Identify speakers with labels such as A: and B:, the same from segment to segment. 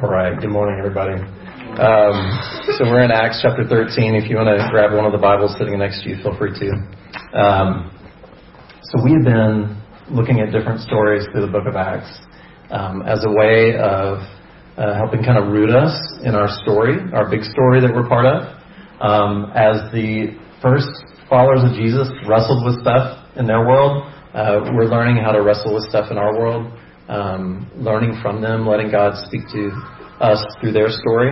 A: All right. Good morning, everybody. Um, so we're in Acts chapter 13. If you want to grab one of the Bibles sitting next to you, feel free to. Um, so we have been looking at different stories through the book of Acts um, as a way of uh, helping kind of root us in our story, our big story that we're part of. Um, as the first followers of Jesus wrestled with stuff in their world, uh, we're learning how to wrestle with stuff in our world um, learning from them, letting God speak to us through their story.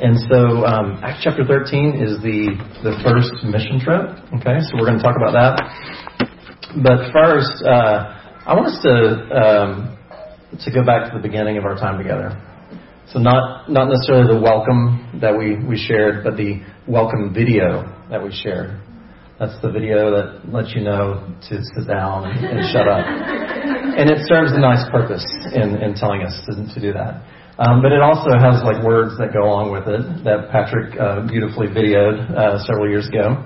A: And so um, Acts chapter 13 is the, the first mission trip. Okay, so we're going to talk about that. But first, uh, I want us to um, to go back to the beginning of our time together. So not not necessarily the welcome that we, we shared, but the welcome video that we shared. That's the video that lets you know to sit down and shut up and it serves a nice purpose in, in telling us to, to do that. Um, but it also has like words that go along with it that Patrick uh, beautifully videoed uh, several years ago.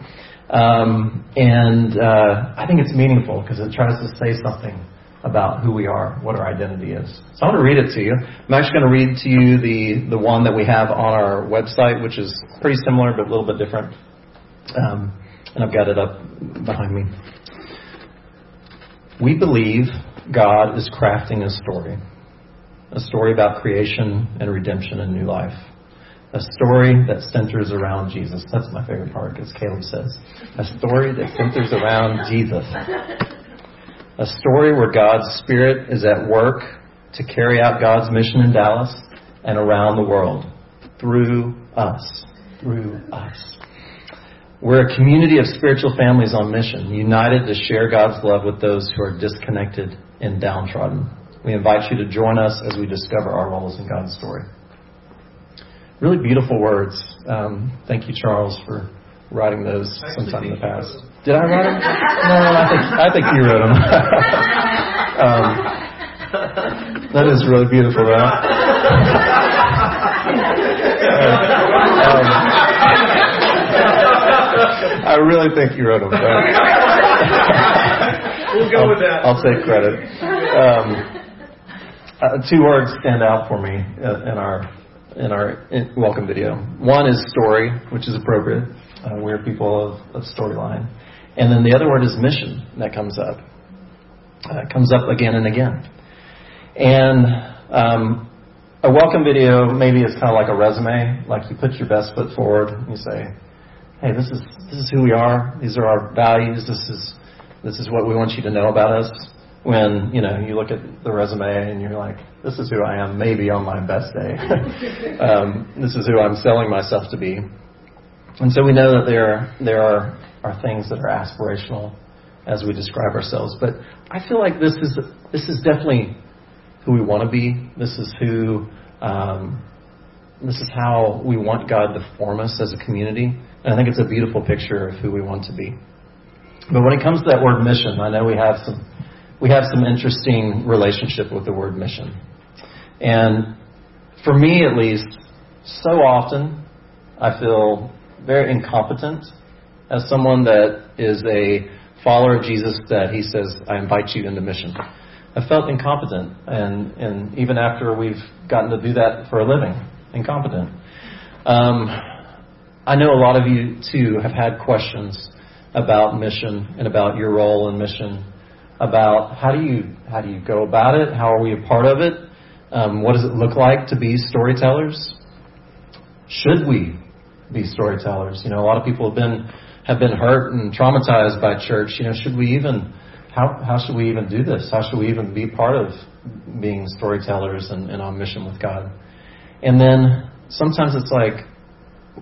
A: Um, and uh, I think it's meaningful because it tries to say something about who we are, what our identity is. So I want to read it to you. I'm actually going to read to you the, the one that we have on our website, which is pretty similar but a little bit different. Um, and I've got it up behind me. We believe God is crafting a story. A story about creation and redemption and new life. A story that centers around Jesus. That's my favorite part because Caleb says. A story that centers around Jesus. A story where God's Spirit is at work to carry out God's mission in Dallas and around the world through us. Through us. We're a community of spiritual families on mission, united to share God's love with those who are disconnected and downtrodden. We invite you to join us as we discover our roles in God's story. Really beautiful words. Um, thank you, Charles, for writing those sometime in the past. Did I write them? No, I think I think you wrote them. um, that is really beautiful, though. I really think you wrote them.
B: we'll go with that.
A: I'll take credit. Um, uh, two words stand out for me uh, in our in our welcome video. One is story, which is appropriate. Uh, we're people of, of storyline, and then the other word is mission that comes up. Uh, comes up again and again, and um, a welcome video maybe is kind of like a resume. Like you put your best foot forward, and you say, "Hey, this is this is who we are. These are our values. This is this is what we want you to know about us. When you know you look at the resume and you're like, this is who I am, maybe on my best day. um, this is who I'm selling myself to be. And so we know that there there are are things that are aspirational as we describe ourselves. But I feel like this is this is definitely who we want to be. This is who um, this is how we want God to form us as a community. And I think it's a beautiful picture of who we want to be. But when it comes to that word mission, I know we have some we have some interesting relationship with the word mission. And for me at least, so often I feel very incompetent as someone that is a follower of Jesus that he says, I invite you into mission. I felt incompetent and, and even after we've gotten to do that for a living, incompetent. Um, I know a lot of you too have had questions about mission and about your role in mission, about how do you how do you go about it? How are we a part of it? Um, what does it look like to be storytellers? Should we be storytellers? You know, a lot of people have been have been hurt and traumatized by church. You know, should we even how how should we even do this? How should we even be part of being storytellers and, and on mission with God? And then sometimes it's like,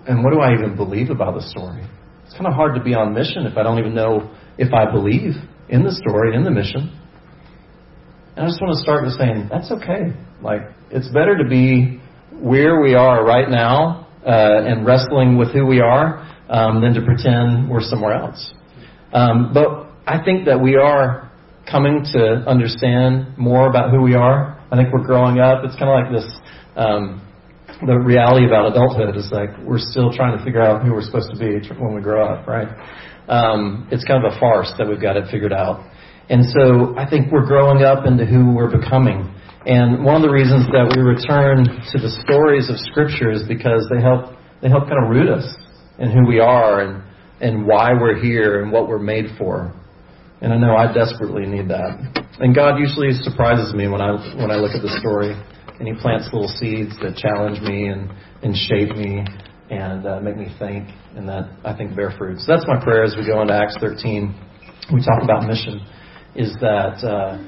A: and what do I even believe about the story? It's kind of hard to be on mission if I don't even know if I believe in the story, in the mission. And I just want to start with saying that's okay. Like, it's better to be where we are right now uh, and wrestling with who we are um, than to pretend we're somewhere else. Um, but I think that we are coming to understand more about who we are. I think we're growing up. It's kind of like this um, the reality about adulthood is like we're still trying to figure out who we're supposed to be when we grow up, right? Um, it's kind of a farce that we've got it figured out. And so I think we're growing up into who we're becoming. And one of the reasons that we return to the stories of Scripture is because they help they help kind of root us in who we are and and why we're here and what we're made for. And I know I desperately need that. And God usually surprises me when I when I look at the story, and He plants little seeds that challenge me and and shape me and uh, make me think, and that I think bear fruit. So that's my prayer as we go into Acts 13. We talk about mission. Is that uh,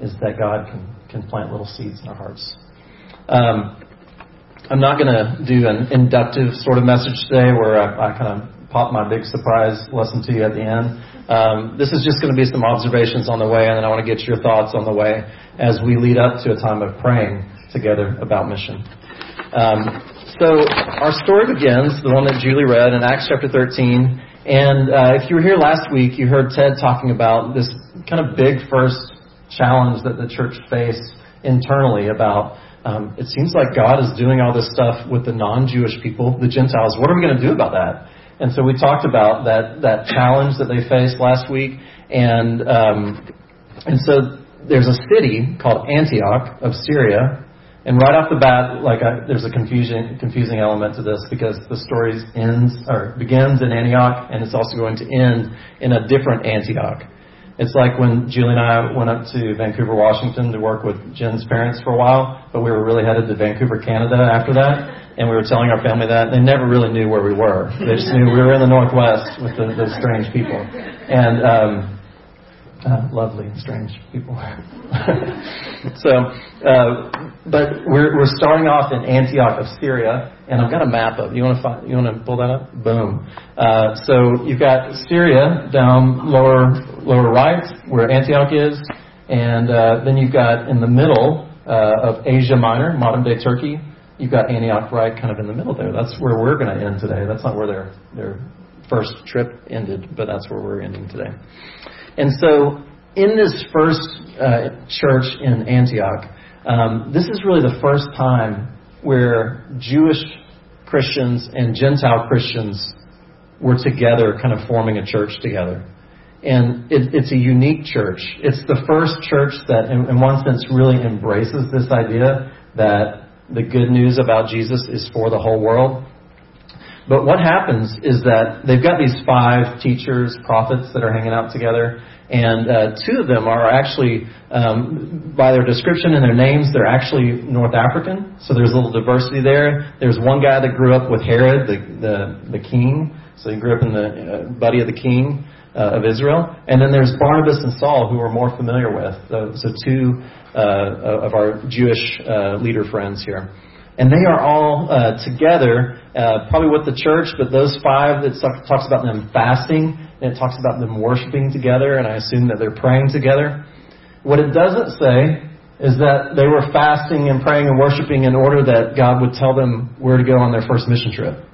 A: is that God can can plant little seeds in our hearts. Um, I'm not going to do an inductive sort of message today where I, I kind of pop my big surprise lesson to you at the end. Um, this is just going to be some observations on the way, and then I want to get your thoughts on the way as we lead up to a time of praying together about mission. Um, so our story begins, the one that Julie read in Acts chapter 13. And uh, if you were here last week, you heard Ted talking about this kind of big first challenge that the church faced internally about um, it seems like God is doing all this stuff with the non-Jewish people, the Gentiles. What are we going to do about that? And so we talked about that that challenge that they faced last week, and um, and so there's a city called Antioch of Syria, and right off the bat, like I, there's a confusing confusing element to this because the story ends or begins in Antioch, and it's also going to end in a different Antioch. It's like when Julie and I went up to Vancouver, Washington to work with Jen's parents for a while, but we were really headed to Vancouver, Canada after that and we were telling our family that. They never really knew where we were. They just knew we were in the Northwest with the, the strange people. And um, uh, lovely, and strange people. so, uh, but we're, we're starting off in Antioch of Syria, and I've got a map of. You want to find, you want to pull that up? Boom. Uh, so you've got Syria down lower lower right, where Antioch is, and uh, then you've got in the middle uh, of Asia Minor, modern day Turkey, you've got Antioch right kind of in the middle there. That's where we're going to end today. That's not where their their first trip ended, but that's where we're ending today. And so, in this first uh, church in Antioch, um, this is really the first time where Jewish Christians and Gentile Christians were together, kind of forming a church together. And it, it's a unique church. It's the first church that, in, in one sense, really embraces this idea that the good news about Jesus is for the whole world. But what happens is that they've got these five teachers, prophets that are hanging out together, and uh, two of them are actually, um, by their description and their names, they're actually North African. So there's a little diversity there. There's one guy that grew up with Herod, the the, the king. So he grew up in the uh, buddy of the king uh, of Israel. And then there's Barnabas and Saul, who we're more familiar with. So, so two uh, of our Jewish uh, leader friends here. And they are all uh, together, uh, probably with the church, but those five, it talks about them fasting, and it talks about them worshiping together, and I assume that they're praying together. What it doesn't say is that they were fasting and praying and worshiping in order that God would tell them where to go on their first mission trip.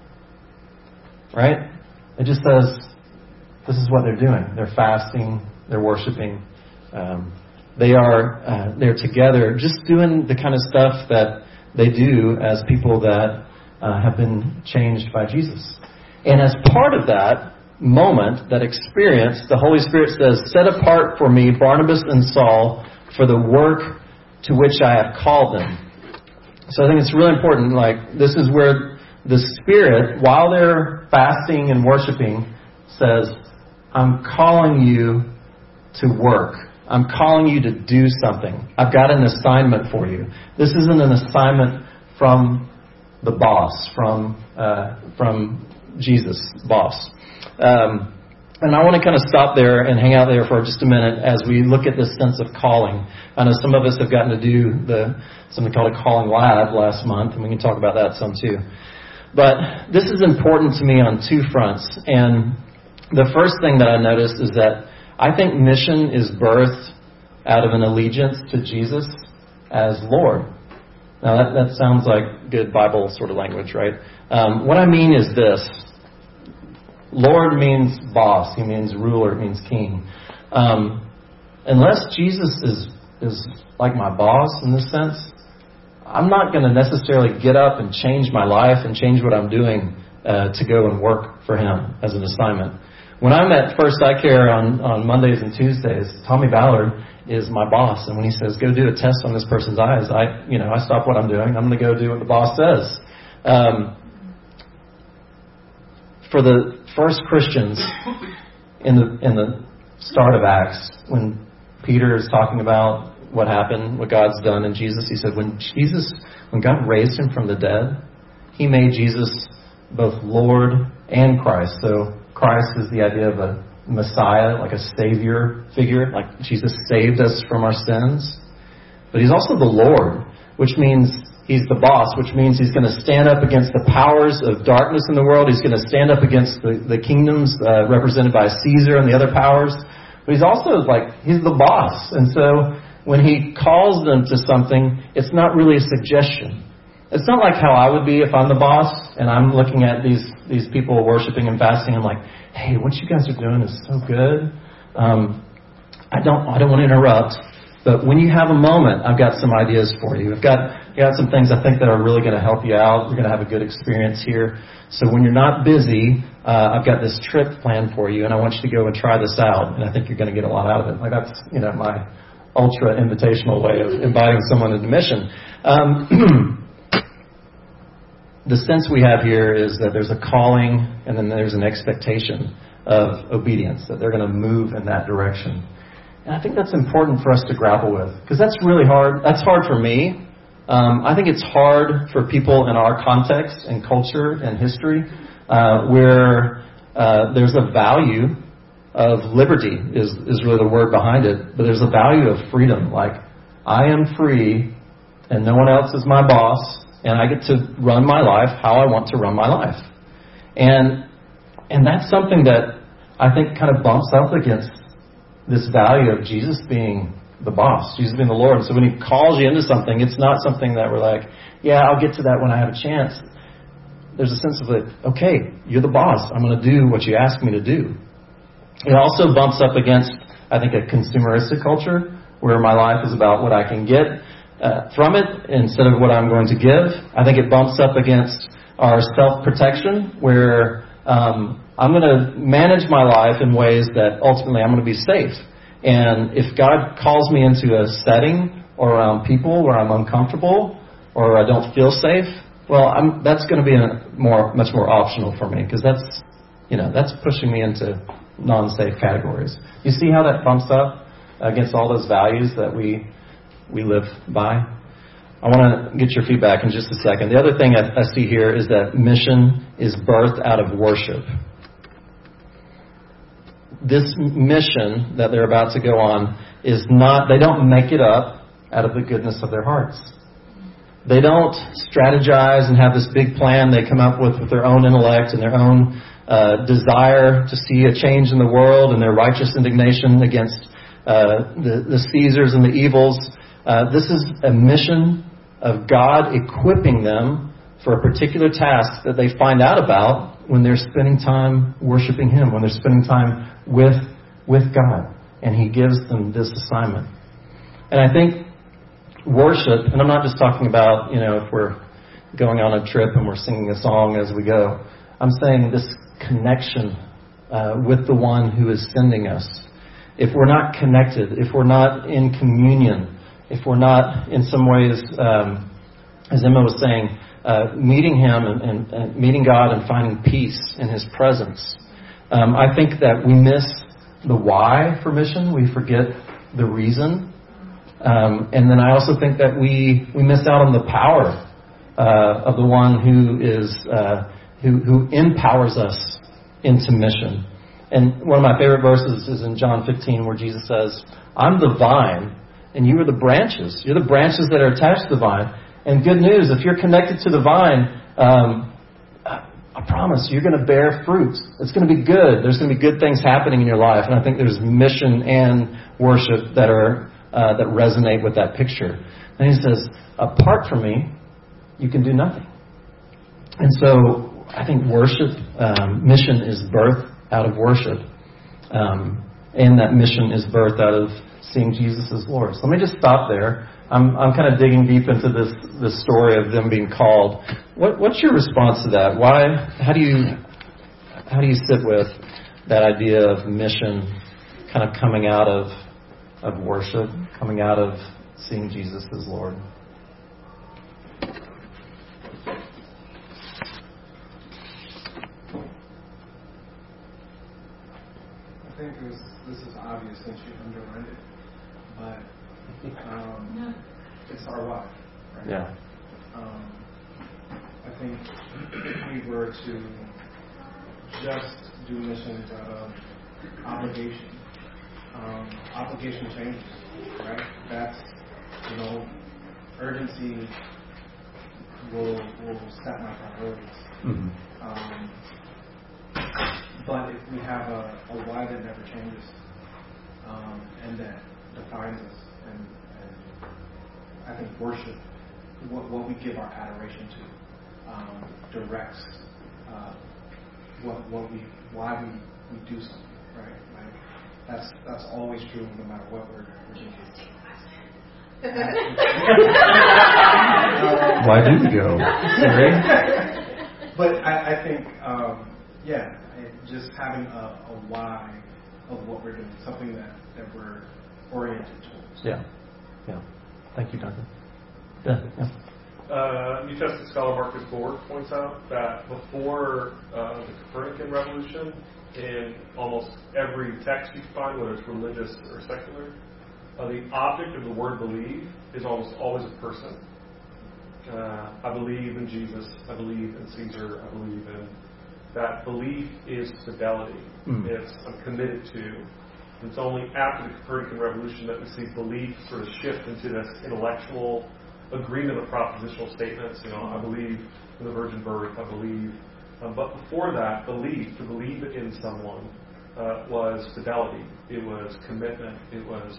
A: Right? It just says this is what they're doing. They're fasting, they're worshiping. Um, they are uh, they're together, just doing the kind of stuff that they do as people that uh, have been changed by Jesus. And as part of that moment, that experience, the Holy Spirit says, "Set apart for me Barnabas and Saul for the work to which I have called them." So I think it's really important. Like this is where the Spirit, while they're fasting and worshiping, says, I'm calling you to work. I'm calling you to do something. I've got an assignment for you. This isn't an assignment from the boss, from uh, from Jesus, boss. Um, and I want to kind of stop there and hang out there for just a minute as we look at this sense of calling. I know some of us have gotten to do the something called a calling lab last month, and we can talk about that some too. But this is important to me on two fronts, and the first thing that I noticed is that I think mission is birthed out of an allegiance to Jesus as Lord. Now, that, that sounds like good Bible sort of language, right? Um, what I mean is this Lord means boss, he means ruler, he means king. Um, unless Jesus is, is like my boss in this sense, I'm not going to necessarily get up and change my life and change what I'm doing uh, to go and work for him as an assignment. When I'm at First Eye Care on, on Mondays and Tuesdays, Tommy Ballard is my boss. And when he says, go do a test on this person's eyes, I, you know, I stop what I'm doing. I'm going to go do what the boss says. Um, for the first Christians in the, in the start of Acts, when Peter is talking about what happened, what God's done in Jesus, he said, when Jesus, when God raised him from the dead, he made Jesus both Lord and Christ. So Christ is the idea of a Messiah, like a Savior figure, like Jesus saved us from our sins. But He's also the Lord, which means He's the boss, which means He's going to stand up against the powers of darkness in the world. He's going to stand up against the, the kingdoms uh, represented by Caesar and the other powers. But He's also like, He's the boss. And so when He calls them to something, it's not really a suggestion. It's not like how I would be if I'm the boss and I'm looking at these, these people worshiping and fasting. I'm like, hey, what you guys are doing is so good. Um, I don't I don't want to interrupt, but when you have a moment, I've got some ideas for you. I've got got some things I think that are really going to help you out. You're going to have a good experience here. So when you're not busy, uh, I've got this trip planned for you, and I want you to go and try this out. And I think you're going to get a lot out of it. Like that's you know my ultra invitational way of inviting someone into mission. Um, the sense we have here is that there's a calling and then there's an expectation of obedience, that they're going to move in that direction. And I think that's important for us to grapple with because that's really hard. That's hard for me. Um, I think it's hard for people in our context and culture and history uh, where uh, there's a value of liberty is, is really the word behind it, but there's a value of freedom. Like, I am free and no one else is my boss and I get to run my life how I want to run my life. And and that's something that I think kind of bumps up against this value of Jesus being the boss, Jesus being the Lord. So when he calls you into something, it's not something that we're like, yeah, I'll get to that when I have a chance. There's a sense of like, okay, you're the boss. I'm going to do what you ask me to do. It also bumps up against, I think, a consumeristic culture where my life is about what I can get uh, from it instead of what I'm going to give. I think it bumps up against our self protection, where um, I'm going to manage my life in ways that ultimately I'm going to be safe. And if God calls me into a setting or around people where I'm uncomfortable or I don't feel safe, well, I'm, that's going to be a more, much more optional for me because that's, you know, that's pushing me into non-safe categories. You see how that bumps up against all those values that we we live by. I want to get your feedback in just a second. The other thing I, I see here is that mission is birthed out of worship. This mission that they're about to go on is not, they don't make it up out of the goodness of their hearts. They don't strategize and have this big plan they come up with with their own intellect and their own uh, desire to see a change in the world and their righteous indignation against uh, the, the Caesars and the evils. Uh, this is a mission of God equipping them for a particular task that they find out about when they're spending time worshiping Him, when they're spending time with, with God. And He gives them this assignment. And I think worship, and I'm not just talking about, you know, if we're going on a trip and we're singing a song as we go. I'm saying this connection uh, with the one who is sending us. If we're not connected, if we're not in communion, if we're not, in some ways, um, as Emma was saying, uh, meeting Him and, and, and, meeting God and finding peace in His presence, um, I think that we miss the why for mission. We forget the reason. Um, and then I also think that we, we miss out on the power uh, of the one who is uh, who, who empowers us into mission. And one of my favorite verses is in John 15 where Jesus says, I'm the vine and you are the branches. You're the branches that are attached to the vine. And good news, if you're connected to the vine, um, I promise you're going to bear fruit. It's going to be good. There's going to be good things happening in your life. And I think there's mission and worship that are uh, that resonate with that picture. And he says, apart from me, you can do nothing. And so I think worship, um, mission is birth out of worship. Um, and that mission is birth out of seeing Jesus as Lord. So let me just stop there. I'm, I'm kind of digging deep into this, this story of them being called. What, what's your response to that? Why, how do you, how do you sit with that idea of mission kind of coming out of, of worship coming out of seeing Jesus as Lord.
B: I think this, this is obvious since you underlined it, but um, it's our why, right?
A: Yeah.
B: Um, I think if we were to just do missions out of obligation, um, obligation changes, right? That's, you know, urgency will, will set my priorities.
A: Mm-hmm.
B: Um, but if we have a, a why that never changes um, and that defines us, and, and I think worship, what, what we give our adoration to, um, directs uh, what, what we, why we, we do something, right? Like that's that's always true no matter what we're, we're doing.
A: Why do you go?
B: but I, I think, um, yeah, it, just having a, a why of what we're doing, something that, that we're oriented towards.
A: Yeah. Yeah. Thank you, Duncan. Yeah. yeah.
C: Uh, New Testament scholar Marcus Borg points out that before uh, the Copernican revolution, in almost every text you can find, whether it's religious or secular, uh, the object of the word believe is almost always a person. Uh, I believe in Jesus. I believe in Caesar. I believe in that belief is fidelity.
A: Mm.
C: It's I'm committed to. It's only after the Copernican revolution that we see belief sort of shift into this intellectual agreement of propositional statements. You know, I believe in the virgin birth. I believe. Um, but before that, belief, to believe in someone, uh, was fidelity. It was commitment. It was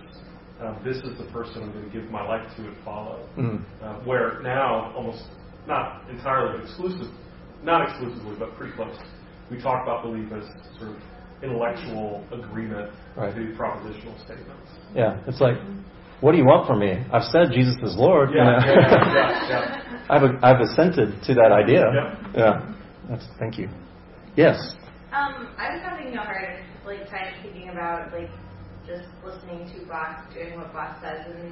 C: um, this is the person I'm going to give my life to and follow.
A: Mm.
C: Uh, where now, almost not entirely, but exclusive, not exclusively, but pretty close. We talk about belief as sort of intellectual agreement
A: Right.
C: to propositional statements.
A: Yeah. It's like, what do you want from me? I've said Jesus is Lord. you
C: Yeah,
A: know.
C: yeah, yeah, yeah.
A: I've I've assented to that idea.
C: Yeah.
A: Yeah. That's thank you. Yes.
D: Um, I was having a hard like time thinking about like just listening to Boss doing what Boss says, and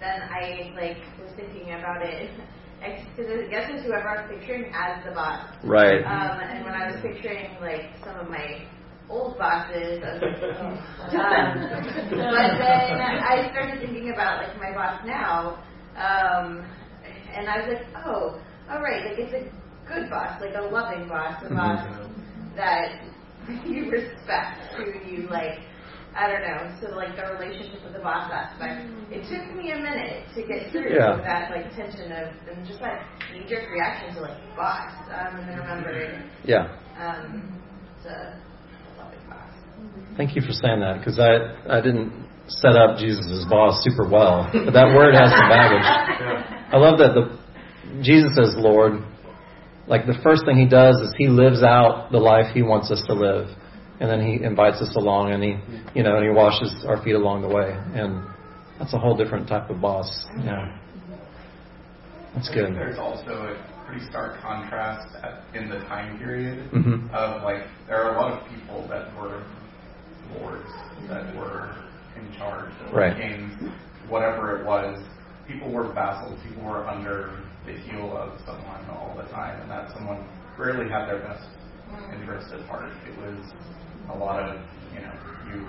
D: then I like was thinking about it because I guess it's whoever I was picturing as the boss.
A: Right.
D: Um, and when I was picturing like some of my old bosses, I was like, oh. um, but then I started thinking about like my boss now, um, and I was like, oh, all right, like it's a good boss, like a loving boss, a boss that you respect, who you like. I don't know. So like the relationship with the boss aspect, it took me a minute to get through
A: Yeah.
D: that like tension of and just that knee jerk reaction to like boss. Um, and then remembered
A: Yeah.
D: um, to loving boss.
A: Thank you for saying that because I I didn't set up Jesus boss super well, but that word has some baggage. I love that the Jesus as Lord. Like the first thing he does is he lives out the life he wants us to live, and then he invites us along, and he you know and he washes our feet along the way, and that's a whole different type of boss. Yeah, that's good.
E: there's also a pretty stark contrast at, in the time period
A: Mhm.
E: of like there are a lot of people that were lords that were in charge, that were
A: Right.
E: kings, whatever it was. People were vassals. People were under the heel of someone all the time, and that someone rarely had their best interest at heart. It was a lot of you know you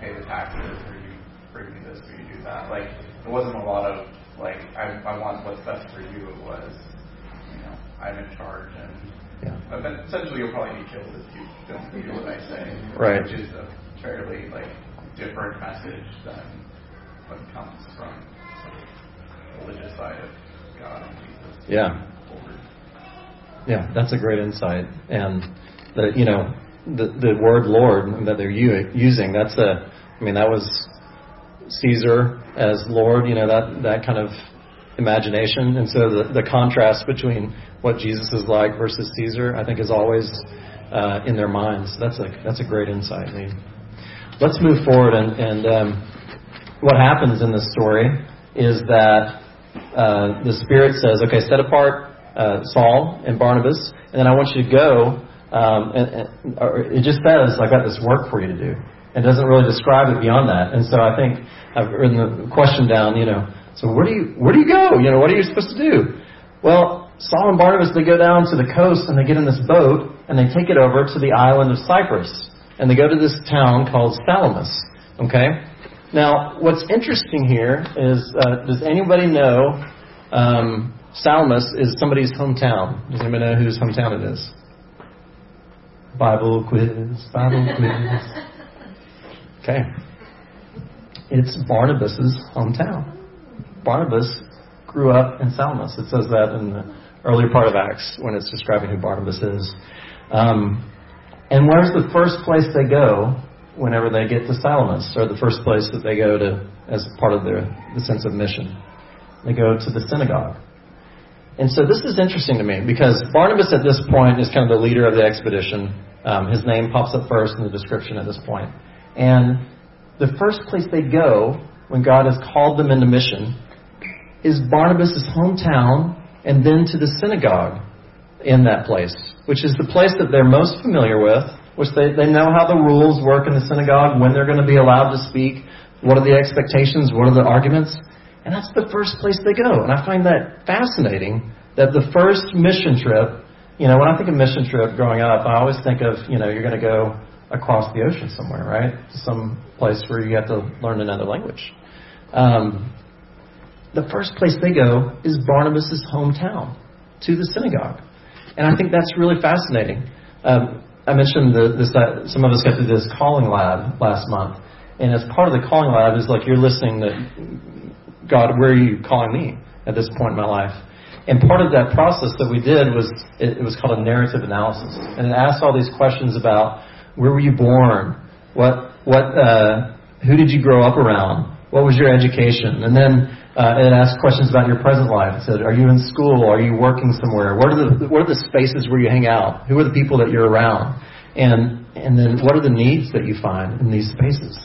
E: pay the taxes or you bring me this or you do that. Like it wasn't a lot of like I, I want what's best for you. It was I'm in charge and
A: Yeah.
E: but essentially you'll probably be killed if you don't do what I say.
A: Right.
E: Which is a fairly like different message than what comes from the religious side of God and Jesus.
A: Yeah.
E: Forward.
A: Yeah, that's a great insight. And the you know the the word Lord that they're u- using that's a I mean that was Caesar as Lord. You know that that kind of imagination. And so the the contrast between what Jesus is like versus Caesar, I think, is always uh, in their minds. That's a that's a great insight. Let's move forward and and um, what happens in this story is that uh, the Spirit says, okay, set apart uh, Saul and Barnabas, and then I want you to go. Um, and, and it just says, I've got this work for you to do. It doesn't really describe it beyond that. And so I think I've written the question down, you know, so where do you, where do you go? You know, what are you supposed to do? Well, Saul and Barnabas, they go down to the coast and they get in this boat and they take it over to the island of Cyprus. And they go to this town called Salamis. Okay? Now, what's interesting here is, uh, does anybody know um, Salamis is somebody's hometown? Does anybody know whose hometown it is? Bible quiz, Bible quiz. Okay. It's Barnabas's hometown. Barnabas grew up in Salamis. It says that in the earlier part of Acts when it's describing who Barnabas is. Um, and where's the first place they go whenever they get to Salamis, or the first place that they go to as part of their the sense of mission? They go to the synagogue. And so this is interesting to me because Barnabas at this point is kind of the leader of the expedition. Um, his name pops up first in the description at this point. And the first place they go when God has called them into mission is Barnabas' hometown and then to the synagogue in that place, which is the place that they're most familiar with, which they, they know how the rules work in the synagogue, when they're going to be allowed to speak, what are the expectations, what are the arguments. And that's the first place they go. And I find that fascinating that the first mission trip, you know, when I think of mission trip growing up, I always think of, you know, you're going to go across the ocean somewhere, right? Some place where you have to learn another language. Um, the first place they go is Barnabas' hometown, to the synagogue. And I think that's really fascinating. Um, I mentioned the, this, some of us got to this calling lab last month. And as part of the calling lab is like you're listening to God, where are you calling me at this point in my life? And part of that process that we did was it, it was called a narrative analysis, and it asked all these questions about where were you born, what what uh, who did you grow up around, what was your education, and then uh, it asked questions about your present life. It said, are you in school? Are you working somewhere? What are the what are the spaces where you hang out? Who are the people that you're around? And and then what are the needs that you find in these spaces?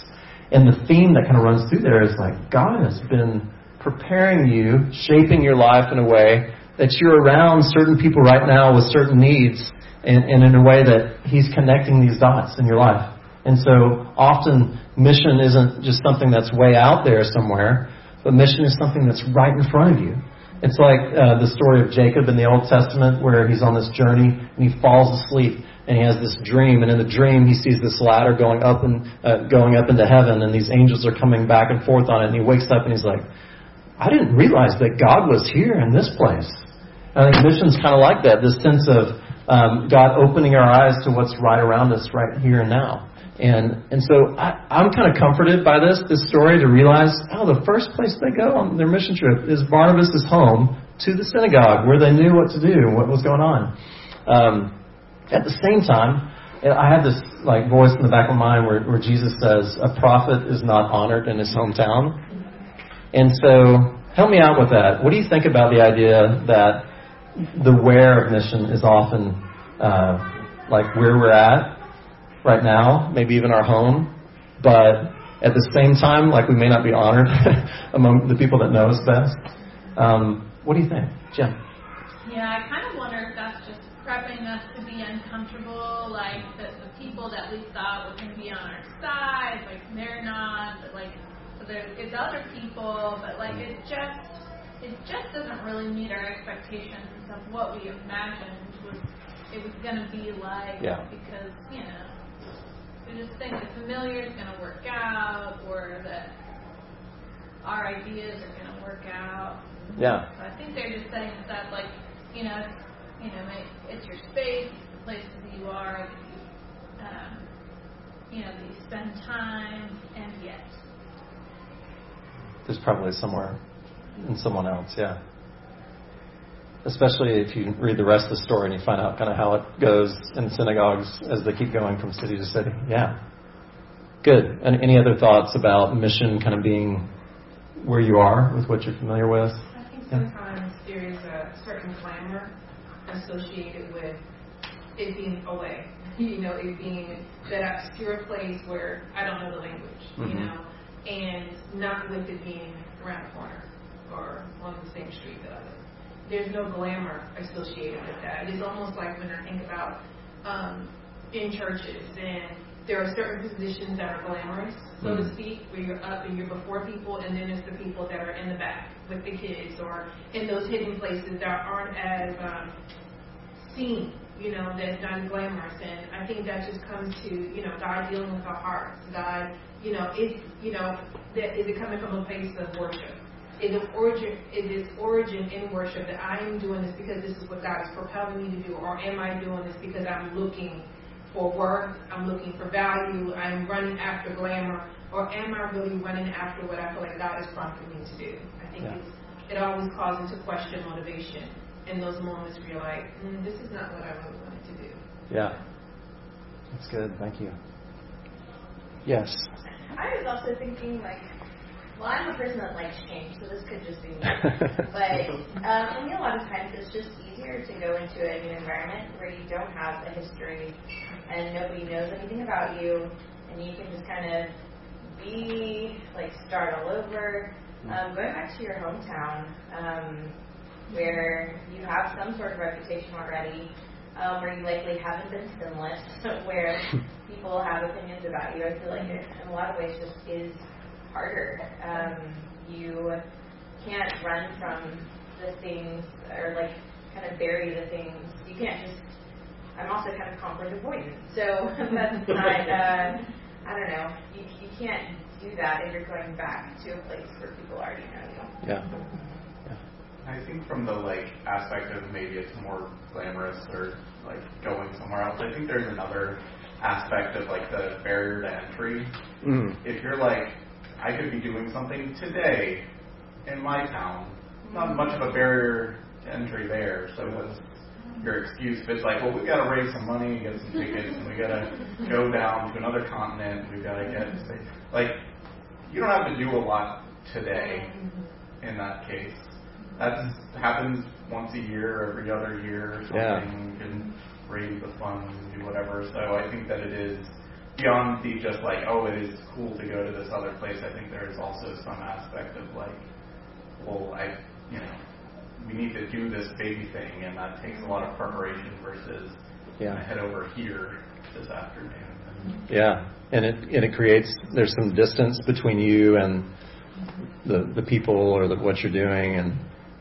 A: And the theme that kind of runs through there is like God has been preparing you, shaping your life in a way that you're around certain people right now with certain needs and, and in a way that He's connecting these dots in your life. And so often mission isn't just something that's way out there somewhere, but mission is something that's right in front of you. It's like uh, the story of Jacob in the Old Testament where he's on this journey and he falls asleep and he has this dream and in the dream he sees this ladder going up and uh, going up into heaven and these angels are coming back and forth on it and he wakes up and he's like I didn't realize that God was here in this place. I think mission's kind of like that, this sense of um, God opening our eyes to what's right around us right here and now. And and so I, I'm kind of comforted by this this story to realize, oh, the first place they go on their mission trip is Barnabas' home to the synagogue where they knew what to do, and what was going on. Um, at the same time, I have this like voice in the back of my mind where, where Jesus says, "A prophet is not honored in his hometown." And so, help me out with that. What do you think about the idea that the where of mission is often uh, like where we're at right now, maybe even our home, but at the same time, like we may not be honored among the people that know us best. Um, what do you think, Jim?
F: Yeah, I kind of wonder if that's just prepping us to be uncomfortable, like the, the people that we thought were going to be on our side, like they're not, but like there's it's other people, but like it just it just doesn't really meet our expectations of what we imagined was it was going to be like
A: yeah.
F: because you know we just think the familiar is going to work out or that our ideas are going to work out.
A: Yeah.
F: So I think they're just setting us up like you know you know it's your space, the places that you are, that you, um, you know that you spend time, and yet
A: there's probably somewhere in someone else, yeah. Especially if you read the rest of the story and you find out kind of how it goes in synagogues as they keep going from city to city. Yeah. Good. And any other thoughts about mission kind of being where you are with what you're familiar with?
G: I think sometimes yeah. there is a certain glamour associated with it being away. You know, it being that obscure place where I don't know the language, mm-hmm. you know, and not with it being around the corner or on the same street that I live. There's no glamour associated with that. It is almost like when I think about um, in churches and there are certain positions that are glamorous, so to speak, where you're up and you're before people, and then there's the people that are in the back with the kids or in those hidden places that aren't as um, seen, you know, that's not glamorous. And I think that just comes to, you know, God dealing with our hearts. God, you know, is, you know, that is it coming from a place of worship? Is it origin? Is its origin in worship that I am doing this because this is what God is propelling me to do, or am I doing this because I'm looking for worth? I'm looking for value. I'm running after glamour, or am I really running after what I feel like God is prompting me to do? I think
A: Yeah.
G: it's, it always calls into question motivation in those moments where you're like, mm, this is not what I really wanted to do.
A: Yeah. That's good. Thank you. Yes.
D: I was also thinking like, well, I'm a person that likes change, so this could just be me. but um, I mean, a lot of times it's just easier to go into a new environment where you don't have a history and nobody knows anything about you, and you can just kind of be like start all over. Um, going back to your hometown, um, where you have some sort of reputation already, um, where you likely haven't been sinless, where people have opinions about you. I feel like it, in a lot of ways, just is harder. Um, you can't run from the things, or like kind of bury the things. You can't just. I'm also kind of conflict avoidant, so that's not. Uh, I don't know. You, you can't do that if you're going back to a place where people already know you.
A: Yeah.
E: I think from the like aspect of maybe it's more glamorous or like going somewhere else. I think there's another aspect of like the barrier to entry.
A: Mm.
E: If you're like, I could be doing something today in my town, not much of a barrier to entry there. So what's your excuse? If it's like, well, we got to raise some money, get some tickets, and we got to go down to another continent. We've got to get like, you don't have to do a lot today. In that case, that happens once a year, every other year, or something.
A: Yeah.
E: You can raise the funds and do whatever. So I think that it is beyond the just like, oh, it is cool to go to this other place. I think there is also some aspect of like, well, I, you know, we need to do this baby thing, and that takes a lot of preparation versus
A: Yeah.
E: "I'm head over here this afternoon.
A: Yeah, and it and it creates there's some distance between you and the the people or the, what you're doing, and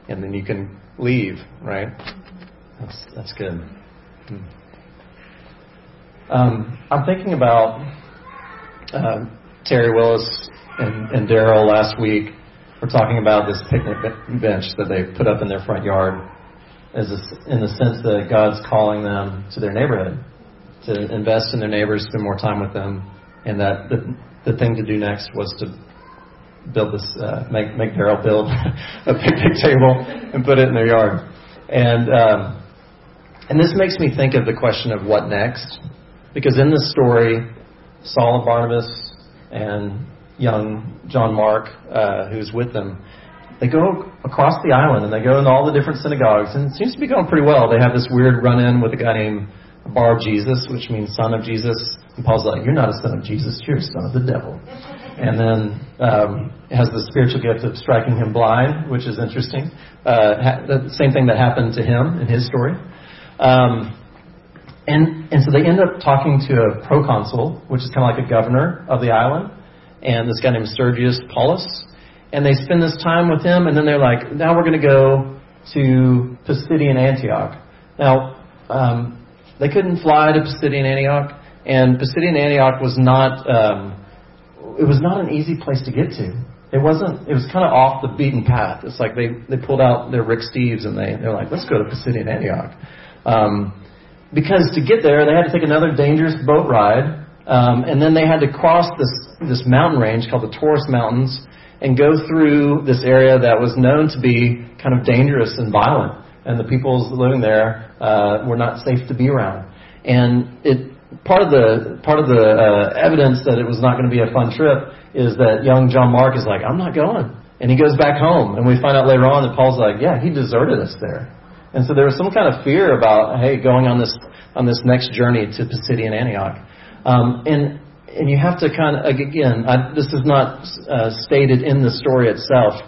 A: and then you can leave, right? That's that's good. Hmm. Um, I'm thinking about um, Terry Willis and, and Daryl last week. We're talking about this picnic bench that they put up in their front yard, as a, in the sense that God's calling them to their neighborhood to invest in their neighbors, spend more time with them, and that the, the thing to do next was to build this, uh, make make Daryl build a picnic table and put it in their yard, and um, and this makes me think of the question of what next, because in this story, Saul and Barnabas and young John Mark, uh, who's with them, they go across the island and they go into all the different synagogues, and it seems to be going pretty well. They have this weird run-in with a guy named Bar Jesus, which means son of Jesus. And Paul's like, "You're not a son of Jesus, you're a son of the devil." And then um, has the spiritual gift of striking him blind, which is interesting. Uh, ha- the same thing that happened to him in his story. Um, and and so they end up talking to a proconsul, which is kind of like a governor of the island, and this guy named Sergius Paulus. And they spend this time with him, and then they're like, now we're going to go to Pisidian Antioch. Now, um, they couldn't fly to Pisidian Antioch, and Pisidian Antioch was not um, it was not an easy place to get to. It wasn't. It was kind of off the beaten path. It's like they they pulled out their Rick Steves and they they're like, let's go to Pisidian Antioch, um, because to get there they had to take another dangerous boat ride, um, and then they had to cross this this mountain range called the Taurus Mountains and go through this area that was known to be kind of dangerous and violent, and the people living there uh, were not safe to be around. And it part of the part of the uh, evidence that it was not going to be a fun trip is that young John Mark is like, I'm not going, and he goes back home, and we find out later on that Paul's like, yeah, he deserted us there, and so there was some kind of fear about, hey, going on this on this next journey to Pisidian Antioch, um, and and you have to kind of again, I, this is not uh, stated in the story itself,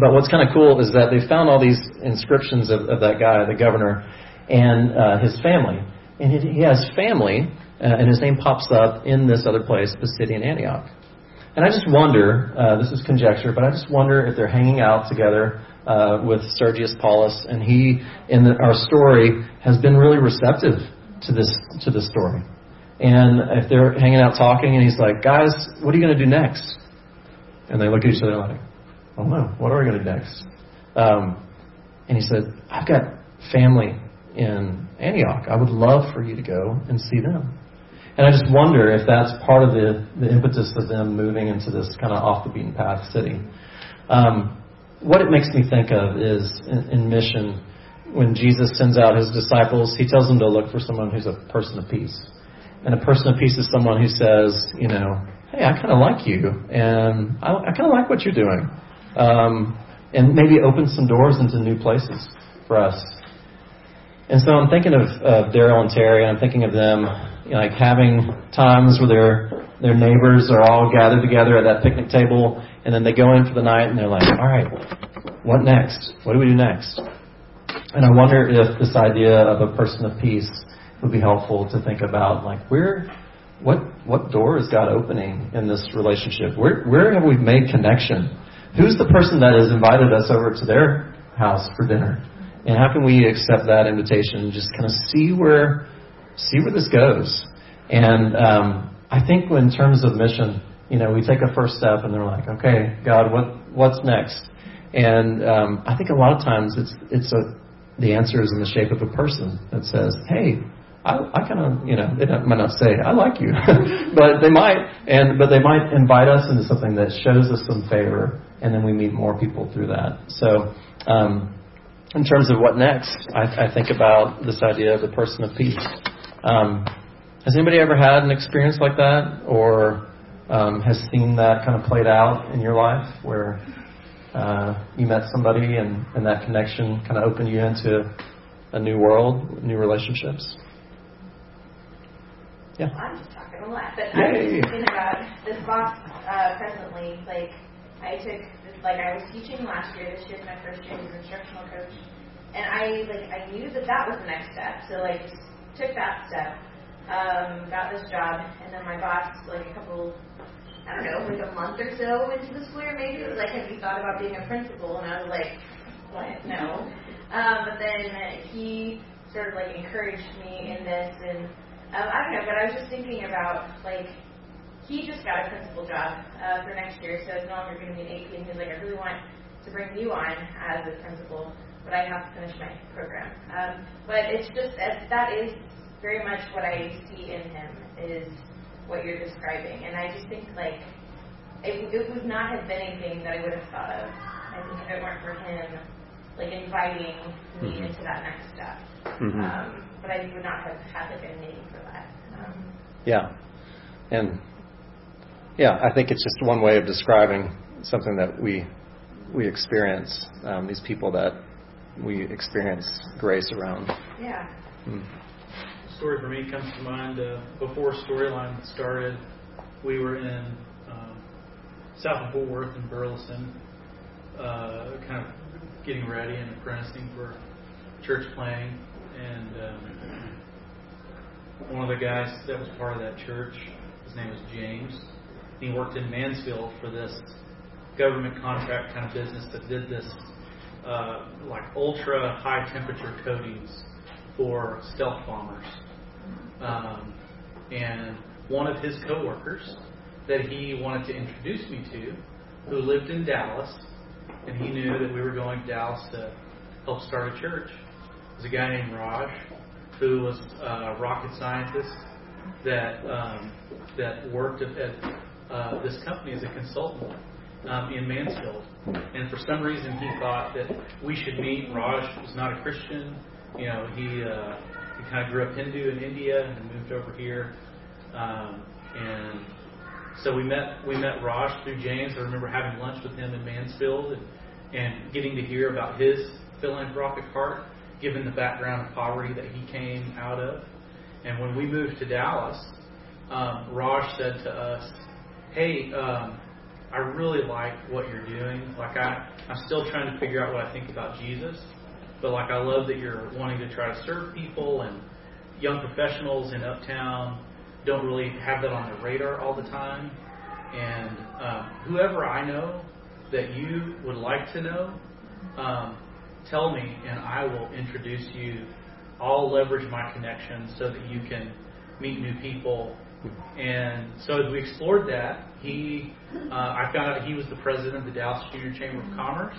A: but what's kind of cool is that they found all these inscriptions of, of that guy, the governor, and uh, his family. And he he has family uh, and his name pops up in this other place, Pisidian Antioch. And I just wonder, uh, this is conjecture, but I just wonder if they're hanging out together uh, with Sergius Paulus, and he, in the, our story, has been really receptive to this to this story. And if they're hanging out talking, and he's like, "Guys, what are you going to do next?" And they look at each other like, "Oh no, what are we going to do next?" Um, and he said, "I've got family in Antioch. I would love for you to go and see them." And I just wonder if that's part of the, the impetus of them moving into this kind of off the beaten path city. Um, what it makes me think of is in, in mission, when Jesus sends out his disciples, he tells them to look for someone who's a person of peace. And a person of peace is someone who says, you know, hey, I kind of like you, and I, I kind of like what you're doing. Um, and maybe open some doors into new places for us. And so I'm thinking of, of Daryl and Terry, and I'm thinking of them you know, like having times where their their neighbors are all gathered together at that picnic table, and then they go in for the night, and they're like, all right, what next? What do we do next? And I wonder if this idea of a person of peace would be helpful to think about, like where, what what door is God opening in this relationship? Where where have we made connection? Who's the person that has invited us over to their house for dinner? And how can we accept that invitation and just kind of see where see where this goes? And um, I think in terms of mission, you know, we take a first step and they're like, okay, God, what what's next? And um, I think a lot of times it's it's a the answer is in the shape of a person that says, hey, I, I kind of, you know, they might not say, I like you, but they might, and but they might invite us into something that shows us some favor, and then we meet more people through that. So, um, in terms of what next, I, I think about this idea of the person of peace. Um, has anybody ever had an experience like that, or um, has seen that kind of played out in your life, where uh, you met somebody and, and that connection kind of opened you into a new world, new relationships?
D: Yeah. I'm just talking a lot, but I was just thinking about this boss uh, presently. Like, I took this, like I was teaching last year. This year's my first year as an instructional coach, and I like I knew that that was the next step. So like took that step, um, got this job, and then my boss like a couple. I don't know, like a month or so into the school year, maybe was like, "Have you thought about being a principal?" And I was like, "What? No." Um, but then he sort of like encouraged me in this, and um, I don't know, but I was just thinking about like he just got a principal job uh, for next year, so it's no longer going to be an AP. And he's like, I really want to bring you on as a principal, but I have to finish my program. Um, but it's just that is very much what I see in him is what you're describing, and I just think like it, it would not have been anything that I would have thought of. I think if it weren't for him, like inviting me mm-hmm. into that next step. Mm-hmm. Um, but I would not have had a name for that. Um,
A: yeah, and yeah, I think it's just one way of describing something that we we experience. Um, these people that we experience grace around.
D: Yeah.
H: Mm. Story for me comes to mind. Uh, before Storyline started, we were in uh, south of Fort Worth in Burleson, uh, kind of getting ready and apprenticing for church planting and um, one of the guys that was part of that church, his name was James. He worked in Mansfield for this government contract kind of business that did this uh, like ultra high temperature coatings for stealth bombers. Um, and one of his coworkers that he wanted to introduce me to, who lived in Dallas, and he knew that we were going to Dallas to help start a church was a guy named Raj, who was a rocket scientist that um, that worked at, at uh, this company as a consultant um, in Mansfield. And for some reason, he thought that we should meet. Raj was not a Christian. You know, he uh, kind of grew up Hindu in India and moved over here. Um, and so we met we met Raj through James. I remember having lunch with him in Mansfield and, and getting to hear about his philanthropic heart given the background of poverty that he came out of. And when we moved to Dallas, um, Raj said to us, "Hey, um, I really like what you're doing. Like I, I'm still trying to figure out what I think about Jesus, but like I love that you're wanting to try to serve people and young professionals in Uptown. don't really have that on their radar all the time. And um, whoever I know that you would like to know, um, tell me, and I will introduce you. I'll leverage my connections so that you can meet new people. And so as we explored that, he, uh, I found out he was the president of the Dallas Junior Chamber of Commerce,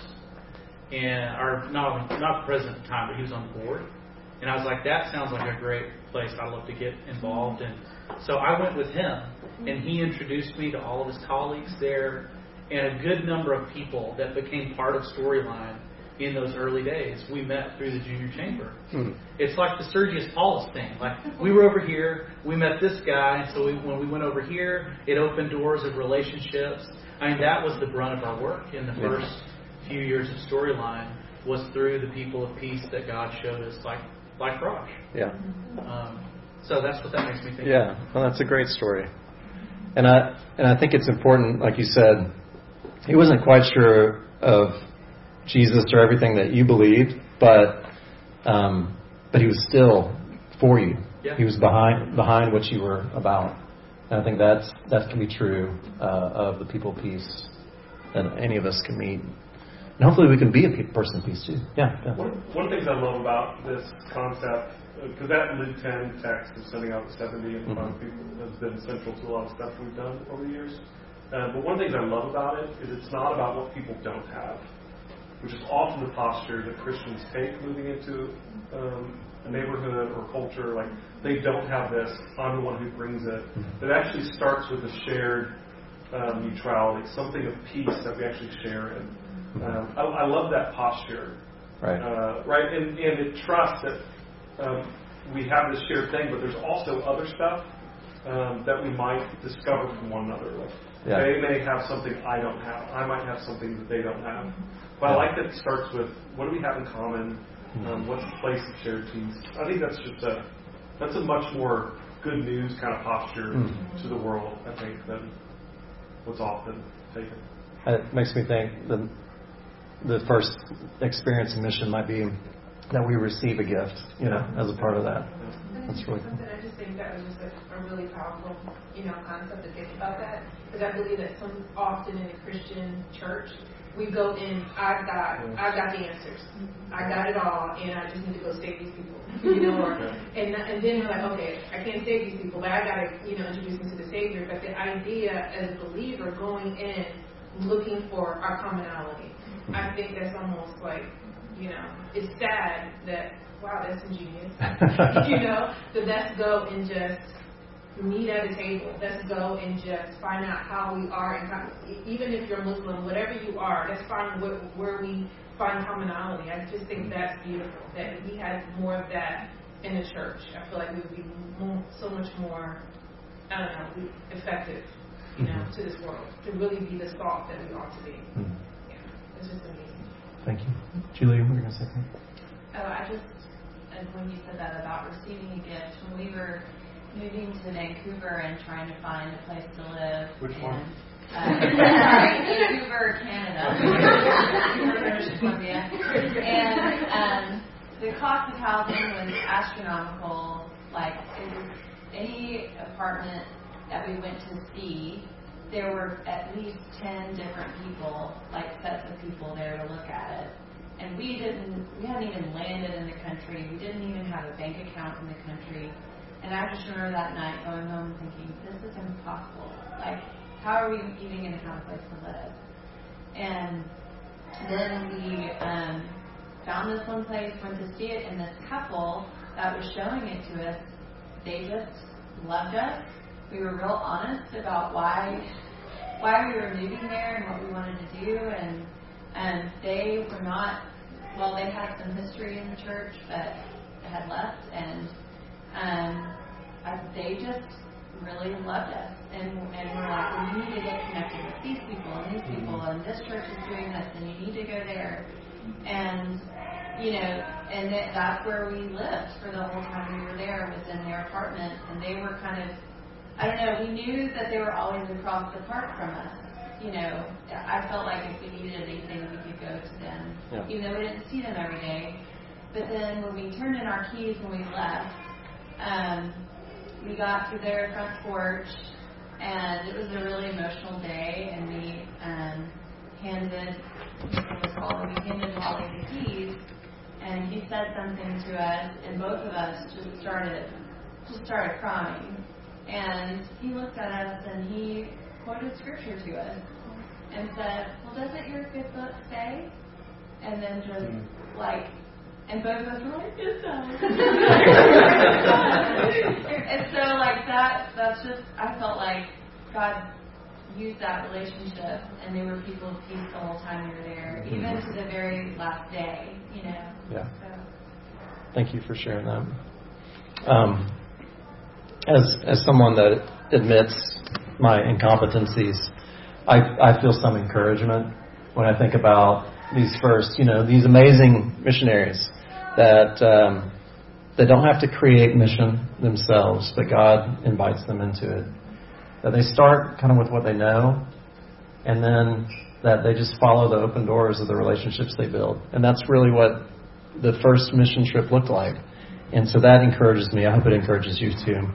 H: and or not not the president at the time, but he was on the board. And I was like, that sounds like a great place. I'd love to get involved. And so I went with him, and he introduced me to all of his colleagues there, and a good number of people that became part of Storyline in those early days. We met through the junior chamber.
A: Hmm.
H: It's like the Sergius Paulus thing. Like we were over here, we met this guy, so we, when we went over here, it opened doors of relationships. I mean, that was the brunt of our work in the
A: Yeah.
H: first few years of Storyline was through the people of peace that God showed us, like like Raj.
A: Yeah.
H: Um, so that's what that makes me think.
A: Yeah, well, that's a great story, and I and I think it's important, like you said, he wasn't quite sure of Jesus or everything that you believed, but um, but he was still for you.
H: Yeah.
A: He was behind behind what you were about, and I think that's that can be true uh, of the people of peace that any of us can meet, and hopefully we can be a pe- person of peace too. Yeah. yeah.
C: One, one of the things I love about this concept, because that Luke 10 text of sending out the 70 and
A: Mhm.
C: people has been central to a lot of stuff we've done over the years. Uh, but one of the things I love about it is it's not about what people don't have, which is often the posture that Christians take moving into um, a neighborhood or culture. Like, they don't have this, I'm the one who brings it. It actually starts with a shared um, neutrality, something of peace that we actually share in. Um, I, I love that posture
A: Right.
C: uh, right? And, and it trusts that um, we have this shared thing, but there's also other stuff um, that we might discover from one another. Like
A: Yeah.
C: they may have something I don't have. I might have something that they don't have. But I like that it starts with what do we have in common? Um, what's the place of shared peace? I think that's just a that's a much more good news kind of posture
A: Mm.
C: to the world. I think than what's often taken.
A: And It makes me think the the first experience in mission might be that we receive a gift, you know, as a part of that. That's really cool.
G: I just think that was just a, a really powerful, you know, concept to think about that. Because I believe that some often in the Christian church, we go in, I've got, I've got the answers, I got it all, and I just need to go save these people, you know. Or, and and then we're like, okay, I can't save these people, but I got to, you know, introduce them to the Savior. But the idea as a believer going in, looking for our commonality, I think that's almost like, you know, it's sad that wow, that's ingenious. you know, so let's go and just meet at a table. Let's go and just find out how we are, and how, even if you're Muslim, whatever you are, let's find where, where we find commonality. I just think that's beautiful that if we had more of that in the church. I feel like we would be more, so much more, I don't know, effective, you know,
A: Mhm.
G: to this world to really be the salt that we ought to be.
A: Mm.
G: Yeah, it's just amazing.
A: Thank you. Julia, what were you going to say?
I: Oh, I just, and when you said that about receiving a gift, when we were moving to Vancouver and trying to find a place to live.
C: Which
I: and,
C: one?
I: Uh, sorry, Vancouver, Canada. British Columbia. And um, the cost of housing was astronomical. Like, it was any apartment that we went to see, there were at least 10 different people, like sets of people there to look at it. And we didn't, we hadn't even landed in the country. We didn't even have a bank account in the country. And I just remember that night going home thinking, this is impossible. Like, how are we even going to have a place to live? And then we um, found this one place, went to see it, and this couple that was showing it to us, they just loved us. We were real honest about why why we were moving there and what we wanted to do, and and they were not. Well, they had some history in the church, but had left, and um, I, they just really loved us, and and we're like, you need to get connected with these people and these people, and this church is doing this, and you need to go there, and you know, and that, that's where we lived for the whole time we were there was in their apartment, and they were kind of, I don't know, we knew that they were always across the park from us. You know, I felt like if we needed anything, we could go to them,
A: Yeah.
I: even though we didn't see them every day. But then when we turned in our keys when we left, um, we got to their front porch, and it was a really emotional day, and we um, handed it was called, we handed Wally the keys, and he said something to us, and both of us just started just started crying. And he looked at us and he quoted scripture to us and said, Well, doesn't your good book say? And then just
E: Mm.
I: like, and both of us were like, It does. and so, like, that, that's just, I felt like God used that relationship and they were people of peace the whole time we were there, even to the very last day, you know.
A: Yeah.
I: So.
A: Thank you for sharing that. Um, as as someone that admits my incompetencies, I I feel some encouragement when I think about these first, you know, these amazing missionaries that um, they don't have to create mission themselves, but God invites them into it. That they start kind of with what they know, and then that they just follow the open doors of the relationships they build, and that's really what the first mission trip looked like. And so that encourages me. I hope it encourages you too.